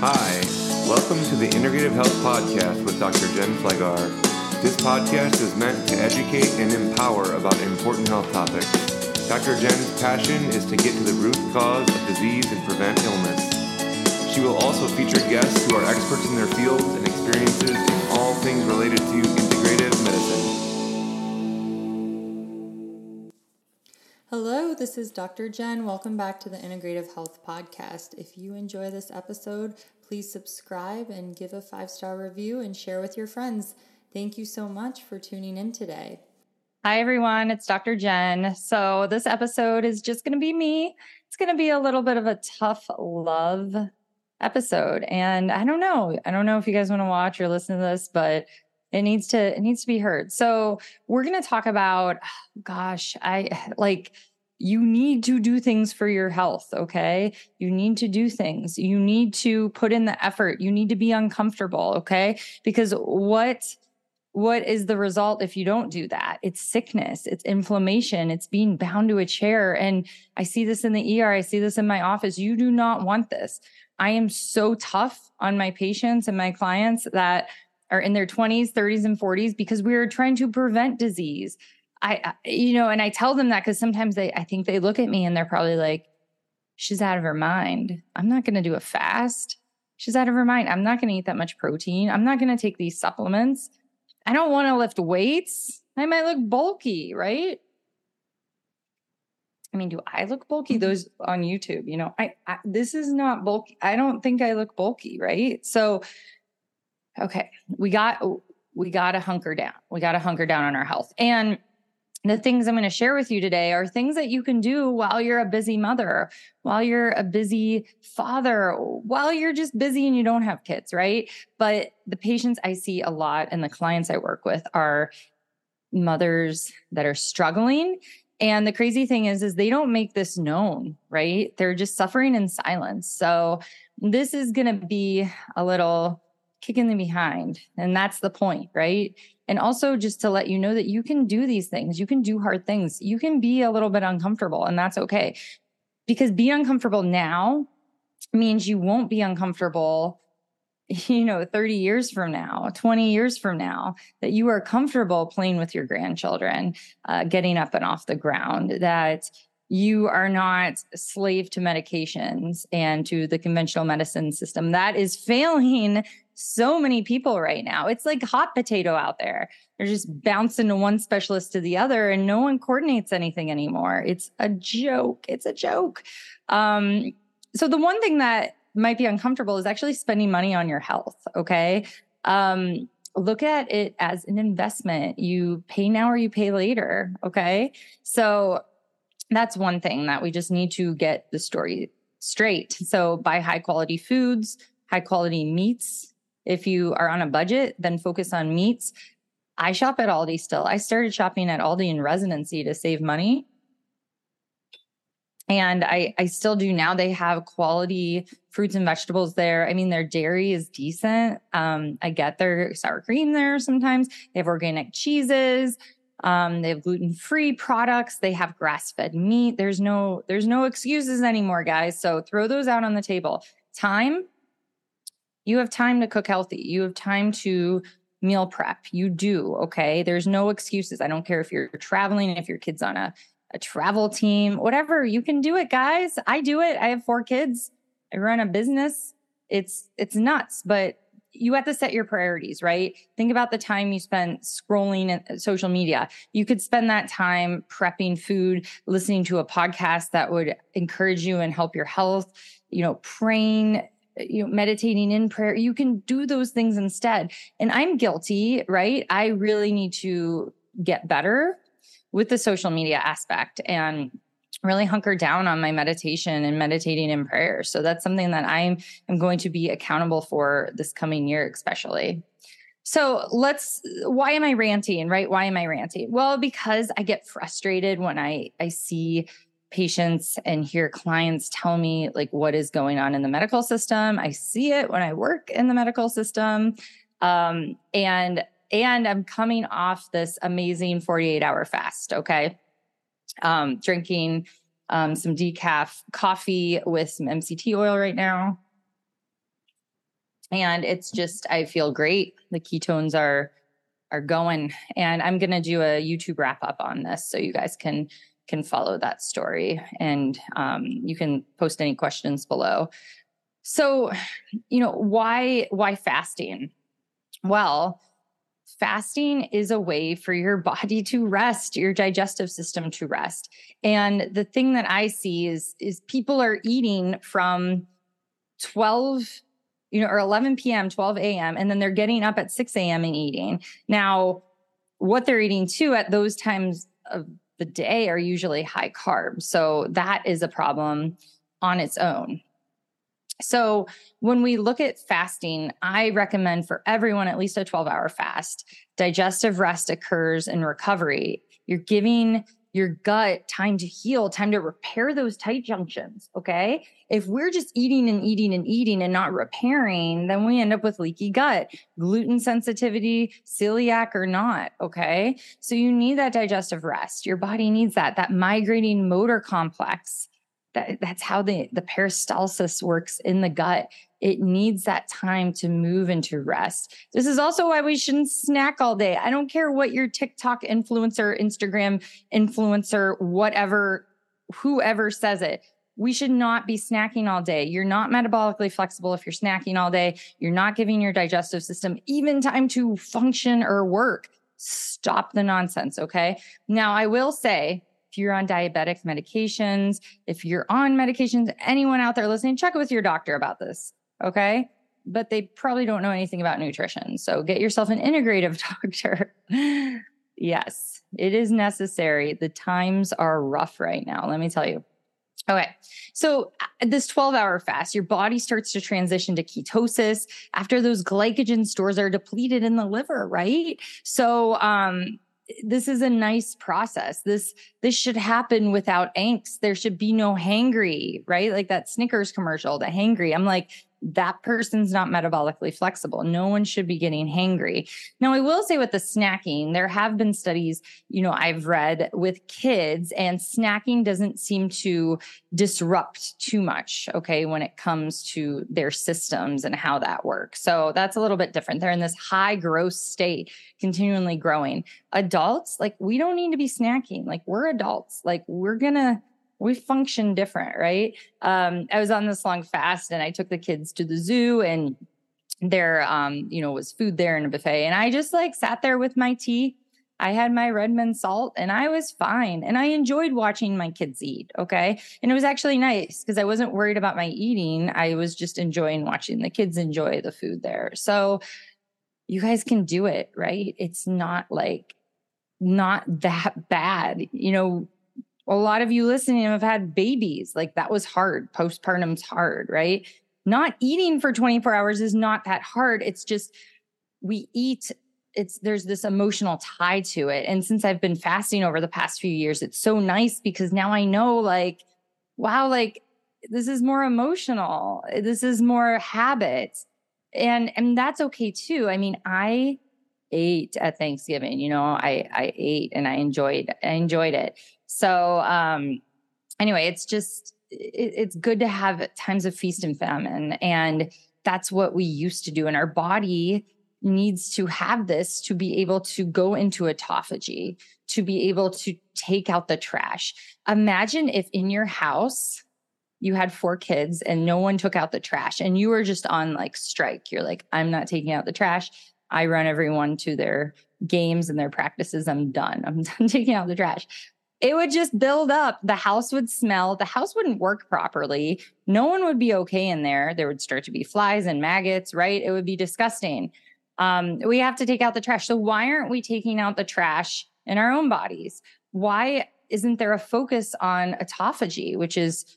Hi, welcome to the Integrative Health Podcast with Dr. Jen Flegar. This podcast is meant to educate and empower about important health topics. Dr. Jen's passion is to get to the root cause of disease and prevent illness. She will also feature guests who are experts in their fields and experiences in all things related to integrative medicine. Hello, this is Dr. Jen. Welcome back to the Integrative Health Podcast. If you enjoy this episode, please subscribe and give a five star review and share with your friends. Thank you so much for tuning in today. Hi, everyone. It's Dr. Jen. So, this episode is just going to be me. It's going to be a little bit of a tough love episode. And I don't know. I don't know if you guys want to watch or listen to this, but it needs to it needs to be heard so we're going to talk about gosh i like you need to do things for your health okay? You need to do things. You need to put in the effort. You need to be uncomfortable okay? Because what what is the result if you don't do that? It's sickness. It's inflammation. It's being bound to a chair. And i see this in the er i see this in my office. You do not want this. I am so tough on my patients and my clients that are in their 20s, 30s, and 40s because we are trying to prevent disease. I, you know, and I tell them that because sometimes they, I think they look at me and they're probably like, she's out of her mind. I'm not going to do a fast. She's out of her mind. I'm not going to eat that much protein. I'm not going to take these supplements. I don't want to lift weights. I might look bulky, right? I mean, do I look bulky? Mm-hmm. Those on YouTube, you know, I, I this is not bulky. I don't think I look bulky, right? So okay, we got we got to hunker down. We got to hunker down on our health. And the things I'm going to share with you today are things that you can do while you're a busy mother, while you're a busy father, while you're just busy and you don't have kids, right? But the patients I see a lot and the clients I work with are mothers that are struggling. And the crazy thing is is they don't make this known right? They're just suffering in silence. So this is going to be a little kicking them behind. And that's the point, right? And also just to let you know that you can do these things, you can do hard things, you can be a little bit uncomfortable, and that's okay. Because being uncomfortable now means you won't be uncomfortable you know 30 years from now 20 years from now that you are comfortable playing with your grandchildren uh, getting up and off the ground that you are not slave to medications and to the conventional medicine system that is failing so many people right now. It's like hot potato out there. They're just bouncing to one specialist to the other and no one coordinates anything anymore. It's a joke. It's a joke. Um, so the one thing that might be uncomfortable is actually spending money on your health. Okay. Um, look at it as an investment. You pay now or you pay later. Okay. So that's one thing that we just need to get the story straight. So buy high quality foods, high quality meats, if you are on a budget, then focus on meats. I shop at Aldi still. I started shopping at Aldi in residency to save money. And I, I still do now. They have quality fruits and vegetables there. I mean, their dairy is decent. Um, I get their sour cream there sometimes. They have organic cheeses. Um, they have gluten-free products. They have grass-fed meat. There's no, there's no excuses anymore, guys. So throw those out on the table. Time you have time to cook healthy. You have time to meal prep. You do. Okay. There's no excuses. I don't care if you're traveling, if your kid's on a, a travel team, whatever, you can do it, guys. I do it. I have four kids. I run a business. It's it's nuts, but you have to set your priorities, right? Think about the time you spent scrolling at uh, social media. You could spend that time prepping food, listening to a podcast that would encourage you and help your health, you know, praying, uh, you know meditating in prayer you can do those things instead and i'm guilty right i really need to get better with the social media aspect and really hunker down on my meditation and meditating in prayer so that's something that i'm going to be accountable for this coming year especially so let's why am i ranting right why am i ranting well because i get frustrated when i i see patients and hear clients tell me like what is going on in the medical system. I see it when I work in the medical system. Um, and and I'm coming off this amazing 48 hour fast. Okay. Um, drinking um, some decaf coffee with some MCT oil right now. and it's just I feel great. The ketones are are going and I'm going to do a YouTube wrap up on this so you guys can can follow that story and um, you can post any questions below. So, you know, why why fasting? Well, fasting is a way for your body to rest, your digestive system to rest. And the thing that I see is is people are eating from 12 you know, or 11 p.m., 12 a.m., and then they're getting up at 6 a.m. and eating. Now, what they're eating too at those times of the day are usually high carb. So that is a problem on its own. So when we look at fasting, I recommend for everyone at least a 12 hour fast. Digestive rest occurs in recovery. You're giving your gut time to heal, time to repair those tight junctions. Okay. If we're just eating and eating and eating and not repairing, then we end up with leaky gut, gluten sensitivity, celiac or not. Okay. So you need that digestive rest. Your body needs that, that migrating motor complex. That, that's how the, the peristalsis works in the gut it needs that time to move into rest. This is also why we shouldn't snack all day. I don't care what your TikTok influencer, Instagram influencer, whatever, whoever says it. We should not be snacking all day. You're not metabolically flexible if you're snacking all day. You're not giving your digestive system even time to function or work. Stop the nonsense. Okay. Now, I will say, if you're on diabetic medications, if you're on medications, anyone out there listening, check with your doctor about this. Okay. But they probably don't know anything about nutrition. So get yourself an integrative doctor. yes, it is necessary. The times are rough right now. Let me tell you. Okay. So uh, this 12 hour fast, your body starts to transition to ketosis after those glycogen stores are depleted in the liver, right? So, um, this is a nice process. This this should happen without angst. There should be no hangry, right? Like that Snickers commercial, the hangry. I'm like, that person's not metabolically flexible. No one should be getting hangry. Now, I will say with the snacking, there have been studies, you know, I've read with kids, and snacking doesn't seem to disrupt too much, okay, when it comes to their systems and how that works. So that's a little bit different. They're in this high growth state, continually growing. Adults, like, we don't need to be snacking. Like, we're adults. Like, we're going to, we function different, right? Um, I was on this long fast and I took the kids to the zoo and there, um, you know, was food there in a buffet. And I just like sat there with my tea. I had my Redmond salt and I was fine. And I enjoyed watching my kids eat. Okay. And it was actually nice because I wasn't worried about my eating. I was just enjoying watching the kids enjoy the food there. So you guys can do it, right? It's not like, not that bad. You know, a lot of you listening have had babies. Like that was hard. Postpartum's hard, right? Not eating for 24 hours is not that hard. It's just we eat it's there's this emotional tie to it. And since I've been fasting over the past few years, it's so nice because now I know like wow, like this is more emotional. This is more habit. And and that's okay too. I mean, I ate at Thanksgiving. You know, I I ate and I enjoyed I enjoyed it. So um anyway, it's just it, it's good to have times of feast and famine and that's what we used to do and our body needs to have this to be able to go into autophagy, to be able to take out the trash. Imagine if in your house you had four kids and no one took out the trash and you were just on like strike. You're like, I'm not taking out the trash. I run everyone to their games and their practices. I'm done. I'm done taking out the trash. It would just build up. The house would smell. The house wouldn't work properly. No one would be okay in there. There would start to be flies and maggots, right? It would be disgusting. Um, we have to take out the trash. So, why aren't we taking out the trash in our own bodies? Why isn't there a focus on autophagy, which is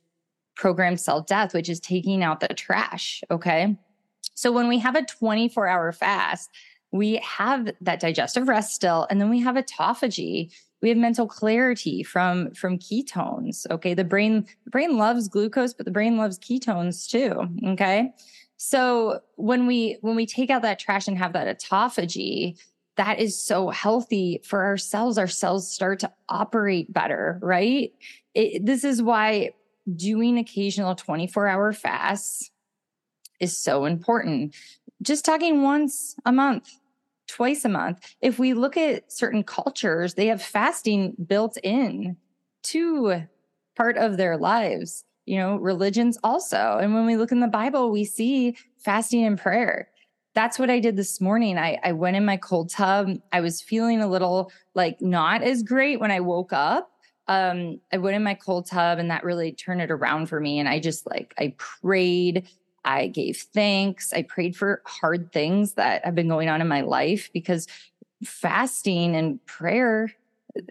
programmed cell death, which is taking out the trash? Okay. So when we have a 24 hour fast, we have that digestive rest still, and then we have autophagy. We have mental clarity from from ketones. Okay, the brain the brain loves glucose, but the brain loves ketones too. Okay, so when we when we take out that trash and have that autophagy, that is so healthy for our cells. Our cells start to operate better, right? It, this is why doing occasional 24 hour fasts is so important. just talking once a month, twice a month. If we look at certain cultures, they have fasting built in to part of their lives. You know, religions also. And when we look in the Bible, we see fasting and prayer. That's what I did this morning. I, I went in my cold tub. I was feeling a little like not as great when I woke up. Um, I went in my cold tub and that really turned it around for me. And I just like, I prayed I gave thanks. I prayed for hard things that have been going on in my life because fasting and prayer,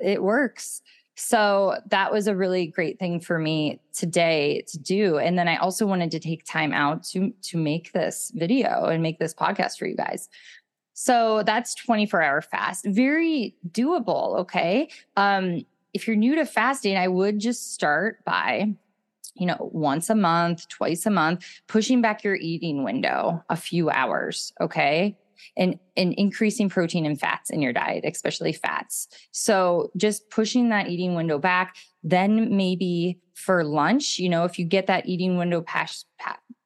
it works. So that was a really great thing for me today to do. And then I also wanted to take time out to to make this video and make this podcast for you guys. So that's 24 hour fast. Very doable, okay? Um if you're new to fasting, I would just start by you know, once a month, twice a month, pushing back your eating window a few hours, okay? And and increasing protein and fats in your diet, especially fats. So just pushing that eating window back, then maybe for lunch, you know, if you get that eating window past,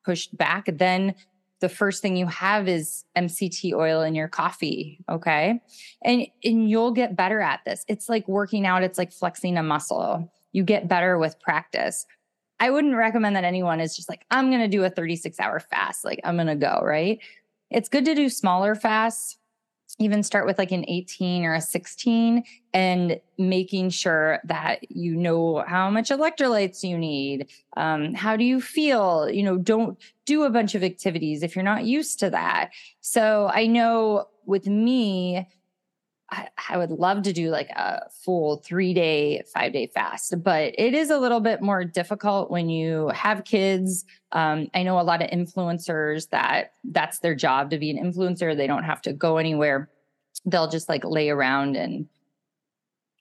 pushed back, then the first thing you have is MCT oil in your coffee, okay? And and you'll get better at this. It's like working out, it's like flexing a muscle. You get better with practice. I wouldn't recommend that anyone is just like, I'm going to do a 36 hour fast. Like, I'm going to go, right? It's good to do smaller fasts, even start with like an 18 or a 16 and making sure that you know how much electrolytes you need. Um, how do you feel? You know, don't do a bunch of activities if you're not used to that. So I know with me, I, would love to do like a full three day, five day fast, but it is a little bit more difficult when you have kids. Um, I know a lot of influencers that that's their job to be an influencer. They don't have to go anywhere. They'll just like lay around and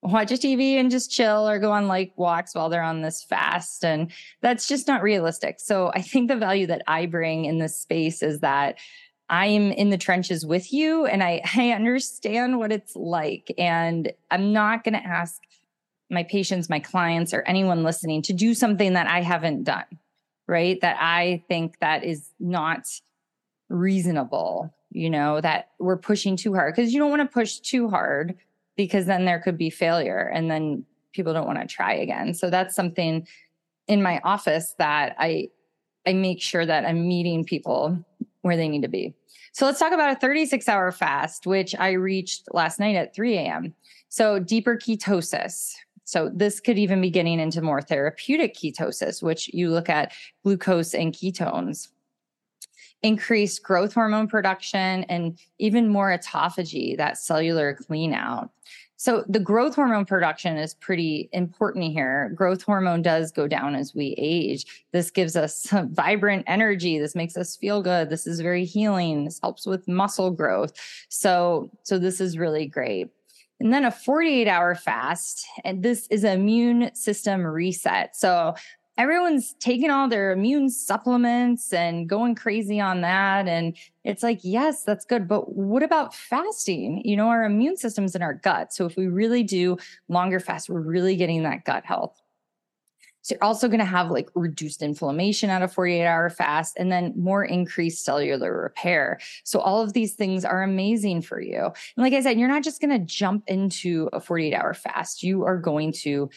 watch a TV and just chill or go on like walks while they're on this fast. And that's just not realistic. So I think the value that I bring in this space is that I'm in the trenches with you and I, I understand what it's like. And I'm not going to ask my patients, my clients, or anyone listening to do something that I haven't done, right? That I think that is not reasonable, you know, that we're pushing too hard because you don't want to push too hard because then there could be failure and then people don't want to try again. So that's something in my office that I I make sure that I'm meeting people where they need to be. So let's talk about a 36 hour fast, which I reached last night at 3 a.m. So deeper ketosis. So this could even be getting into more therapeutic ketosis, which you look at glucose and ketones. Increased growth hormone production and even more autophagy, that cellular clean out. So the growth hormone production is pretty important here. Growth hormone does go down as we age. This gives us vibrant energy. This makes us feel good. This is very healing. This helps with muscle growth. So so this is really great. And then a 48 hour fast, and this is an immune system reset. So everyone's taking all their immune supplements and going crazy on that. And it's like, yes, that's good. But what about fasting? You know, our immune system's in our gut. So if we really do longer fast, we're really getting that gut health. So you're also going to have like reduced inflammation at a 48 hour fast and then more increased cellular repair. So all of these things are amazing for you. And like I said, you're not just going to jump into a 48 hour fast. You are going to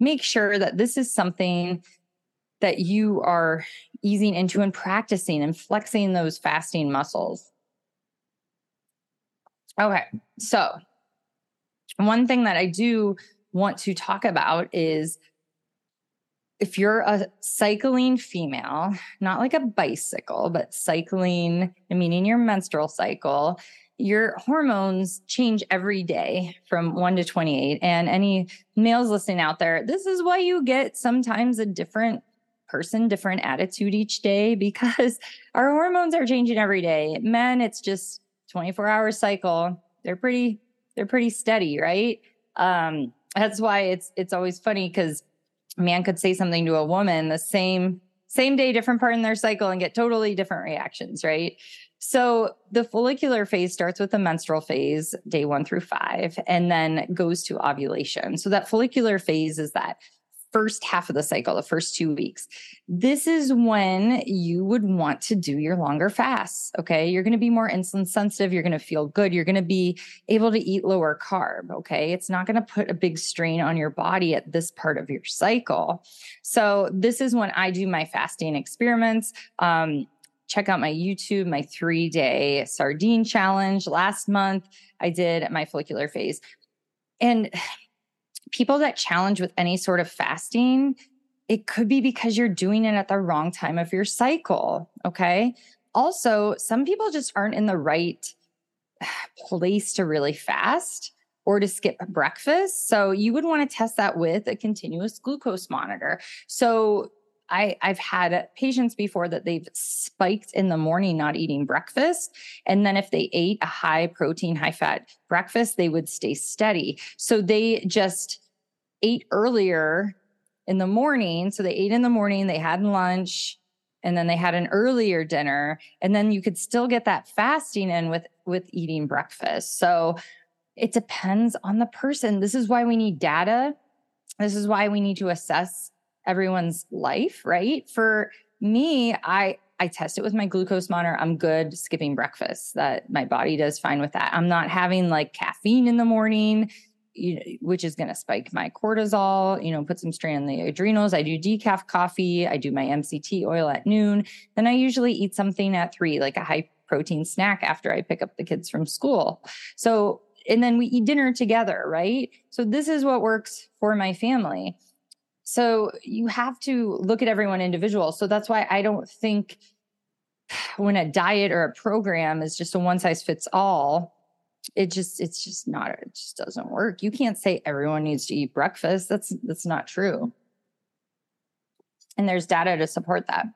make sure that this is something that you are easing into and practicing and flexing those fasting muscles. Okay, so one thing that I do want to talk about is if you're a cycling female, not like a bicycle, but cycling, meaning your menstrual cycle, your hormones change every day from 1 to 28 and any males listening out there this is why you get sometimes a different person, different attitude each day because our hormones are changing every day. Men, it's just 24 hour cycle. They're pretty, they're pretty steady, right? Um, that's why it's it's always funny because man could say something to a woman the same same day, different part in their cycle and get totally different reactions, right? So the follicular phase starts with the menstrual phase, day one through five, and then goes to ovulation. So that follicular phase is that first half of the cycle, the first two weeks. This is when you would want to do your longer fasts. Okay. You're going to be more insulin sensitive. You're going to feel good. You're going to be able to eat lower carb. Okay. It's not going to put a big strain on your body at this part of your cycle. So, this is when I do my fasting experiments. Um, check out my YouTube, my three day sardine challenge. Last month, I did my follicular phase. And people that challenge with any sort of fasting, it could be because you're doing it at the wrong time of your cycle. Okay. Also, some people just aren't in the right place to really fast or to skip breakfast. So you would want to test that with a continuous glucose monitor. So I, I've had patients before that they've spiked in the morning not eating breakfast. And then if they ate a high protein, high fat breakfast, they would stay steady. So they just ate earlier in the morning. So they ate in the morning, they had lunch, and then they had an earlier dinner. And then you could still get that fasting in with with eating breakfast. So it depends on the person. This is why we need data. This is why we need to assess everyone's life, right? For me, I I test it with my glucose monitor. I'm good skipping breakfast. That my body does fine with that. I'm not having like caffeine in the morning, you know, which is going to spike my cortisol, you know, put some strain on the adrenals. I do decaf coffee. I do my MCT oil at noon. Then I usually eat something at three, like a high protein snack after I pick up the kids from school. So, and then we eat dinner together, right? So this is what works for my family. So you have to look at everyone individual. So that's why I don't think when a diet or a program is just a one size fits all, it just it's just not it just doesn't work. You can't say everyone needs to eat breakfast. That's that's not true. And there's data to support that.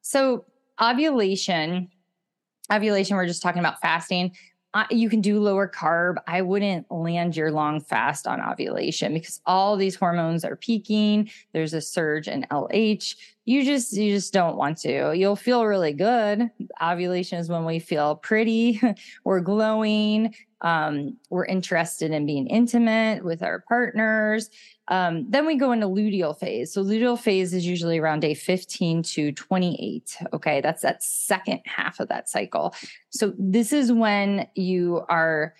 So ovulation, ovulation, we're just talking about fasting you can do lower carb. I wouldn't land your long fast on ovulation because all these hormones are peaking. There's a surge in LH. You just you just don't want to. You'll feel really good. Ovulation is when we feel pretty, we're glowing, um, we're interested in being intimate with our partners. Um, then we go into luteal phase. So luteal phase is usually around day 15 to 28. Okay, that's that second half of that cycle. So this is when you are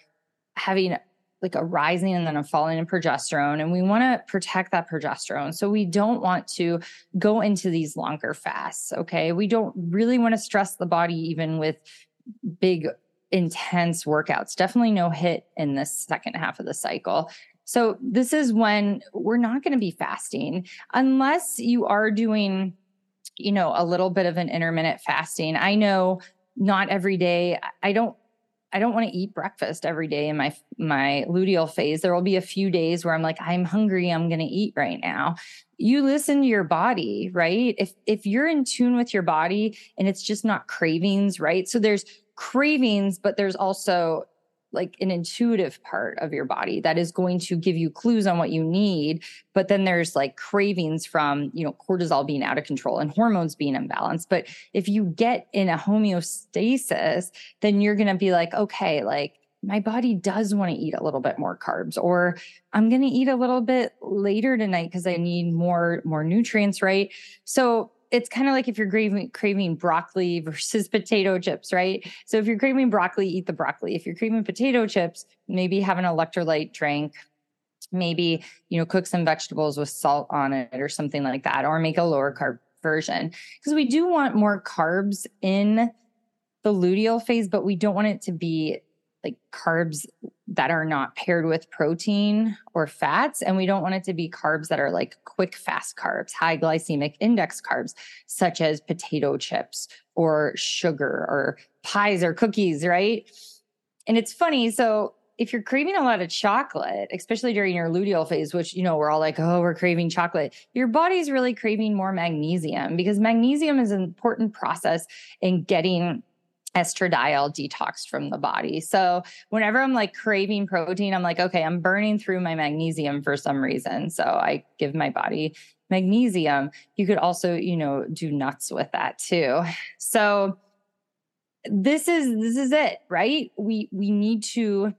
having like a rising and then a falling in progesterone and we want to protect that progesterone so we don't want to go into these longer fasts okay we don't really want to stress the body even with big intense workouts. Definitely no HIIT in this second half of the cycle. So, this is when we're not going to be fasting unless you are doing, you know, a little bit of an intermittent fasting. I know not every day. I don't I don't want to eat breakfast every day in my my luteal phase. There will be a few days where I'm like, I'm hungry, I'm going to eat right now. You listen to your body, right? If if you're in tune with your body and it's just not cravings, right? So there's cravings, but there's also like an intuitive part of your body that is going to give you clues on what you need but then there's like cravings from you know cortisol being out of control and hormones being imbalanced. But if you get in a homeostasis then you're going to be like okay like my body does want to eat a little bit more carbs or i'm going to eat a little bit later tonight because i need more more nutrients right? So it's kind of like if you're craving, craving broccoli versus potato chips, right? So if you're craving broccoli, eat the broccoli. If you're craving potato chips, maybe have an electrolyte drink. Maybe, you know, cook some vegetables with salt on it or something like that, or make a lower carb version. Because we do want more carbs in the luteal phase, but we don't want it to be like carbs that are not paired with protein or fats. And we don't want it to be carbs that are like quick, fast carbs, high glycemic index carbs, such as potato chips or sugar or pies or cookies, right? And it's funny. So if you're craving a lot of chocolate, especially during your luteal phase, which, you know, we're all like, oh, we're craving chocolate, your body's really craving more magnesium because magnesium is an important process in getting estradiol detoxed from the body. So whenever I'm like craving protein, I'm like, okay, I'm burning through my magnesium for some reason. So I give my body magnesium. You could also, you know, do nuts with that too. So this is this is it, right? We we need to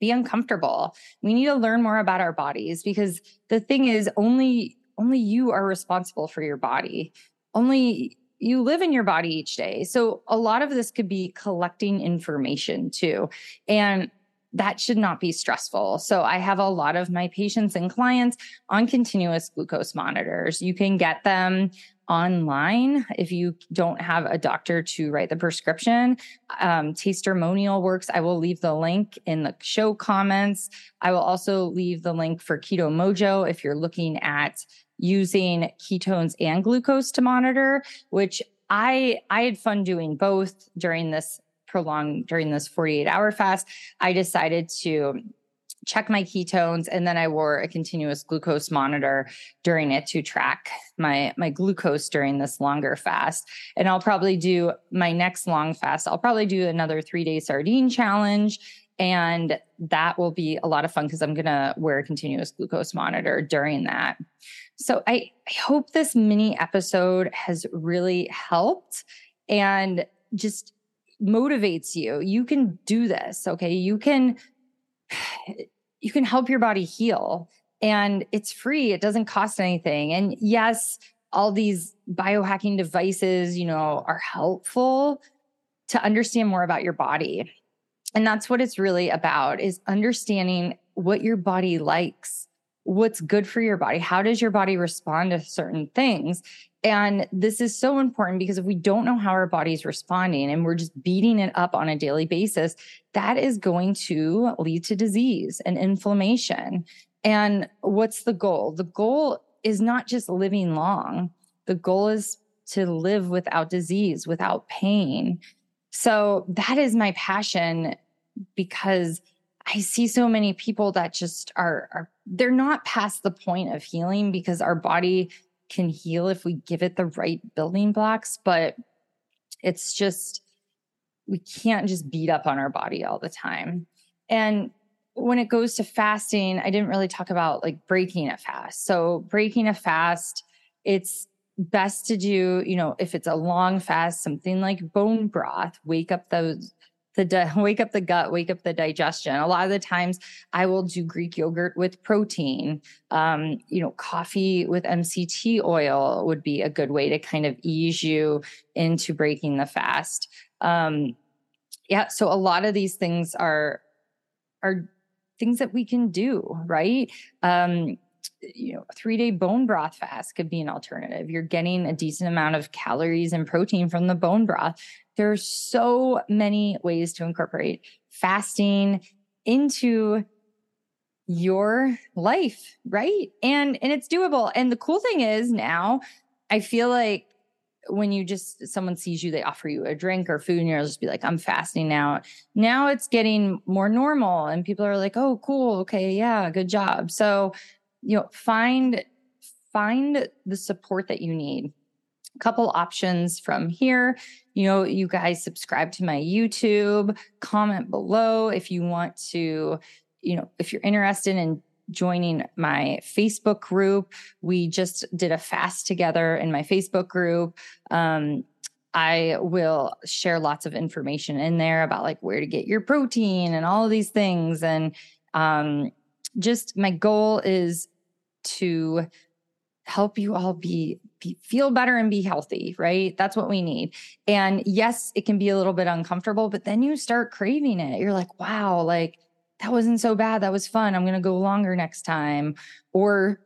be uncomfortable. We need to learn more about our bodies because the thing is only only you are responsible for your body. Only you live in your body each day. So a lot of this could be collecting information too. And that should not be stressful. So I have a lot of my patients and clients on continuous glucose monitors. You can get them online if you don't have a doctor to write the prescription. Um, Tastermonial works. I will leave the link in the show comments. I will also leave the link for Keto Mojo if you're looking at using ketones and glucose to monitor, which I I had fun doing both during this prolonged during this 48 hour fast. I decided to check my ketones and then i wore a continuous glucose monitor during it to track my my glucose during this longer fast and i'll probably do my next long fast i'll probably do another 3 day sardine challenge and that will be a lot of fun because i'm going to wear a continuous glucose monitor during that so I, I hope this mini episode has really helped and just motivates you. You can do this okay? You can you can help your body heal and it's free. It doesn't cost anything. And yes all these biohacking devices you know are helpful to understand more about your body. And that's what it's really about is understanding what your body likes what's good for your body how does your body respond to certain things and this is so important because if we don't know how our body's responding and we're just beating it up on a daily basis, that is going to lead to disease and inflammation. And what's the goal? The goal is not just living long, the goal is to live without disease, without pain. So that is my passion because I see so many people that just are, are they're not past the point of healing because our body can heal if we give it the right building blocks, but it's just, we can't just beat up on our body all the time. And when it goes to fasting, I didn't really talk about like breaking a fast. So, breaking a fast, it's best to do, you know, if it's a long fast, something like bone broth, wake up those the di- wake up the gut, wake up the digestion. A lot of the times I will do Greek yogurt with protein. Um, you know, coffee with MCT oil would be a good way to kind of ease you into breaking the fast. Um, yeah, so a lot of these things are are things that we can do, right? Um, you know, a three day bone broth fast could be an alternative. You're getting a decent amount of calories and protein from the bone broth. There's so many ways to incorporate fasting into your life, right? And and it's doable. And the cool thing is now I feel like when you just someone sees you, they offer you a drink or food, and you'll just be like, I'm fasting now. Now it's getting more normal, and people are like, Oh, cool, okay, yeah, good job. So you know find find the support that you need. A couple options from here. You know you guys subscribe to my youtube. Comment below if you want to you know if you're interested in joining my facebook group. We just did a fast together in my facebook group. Um, I will share lots of information in there about like where to get your protein and all of these things. And um, just my goal is to help you all be, be, feel better and be healthy, right? That's what we need. And yes, it can be a little bit uncomfortable, but then you start craving it. You're like, wow, like that wasn't so bad. That was fun. I'm going to go longer next time. Or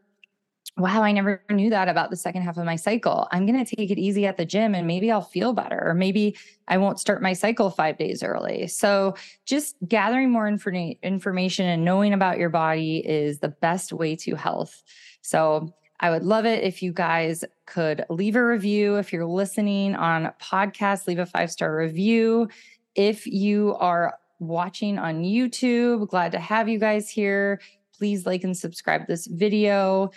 wow, I never knew that about the second half of my cycle. I'm going to take it easy at the gym and maybe I'll feel better, or maybe I won't start my cycle five days early. So, just gathering more infor- information and knowing about your body is the best way to health. So, I would love it if you guys could leave a review. If you're listening on podcast, leave a five star review. If you are watching on YouTube, glad to have you guys here. Please like and subscribe this video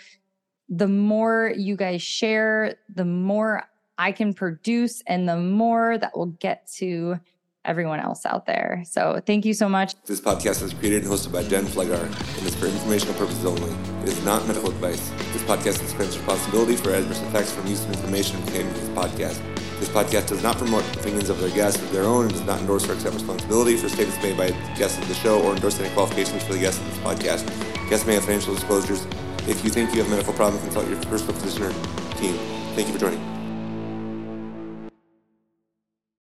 the more you guys share, the more I can produce and the more that will get to everyone else out there. So thank you so much. This podcast was created and hosted by Dan Flegar and is for informational purposes only. It is not medical advice. This podcast disclaims responsibility for adverse effects from use of information contained in this podcast. This podcast does not promote opinions of their guests of their own and does not endorse or accept responsibility for statements made by guests of the show or endorse any qualifications for the guests of this podcast. Guests may have financial disclosures if you think you have medical problems, consult your first physician or team. Thank you for joining.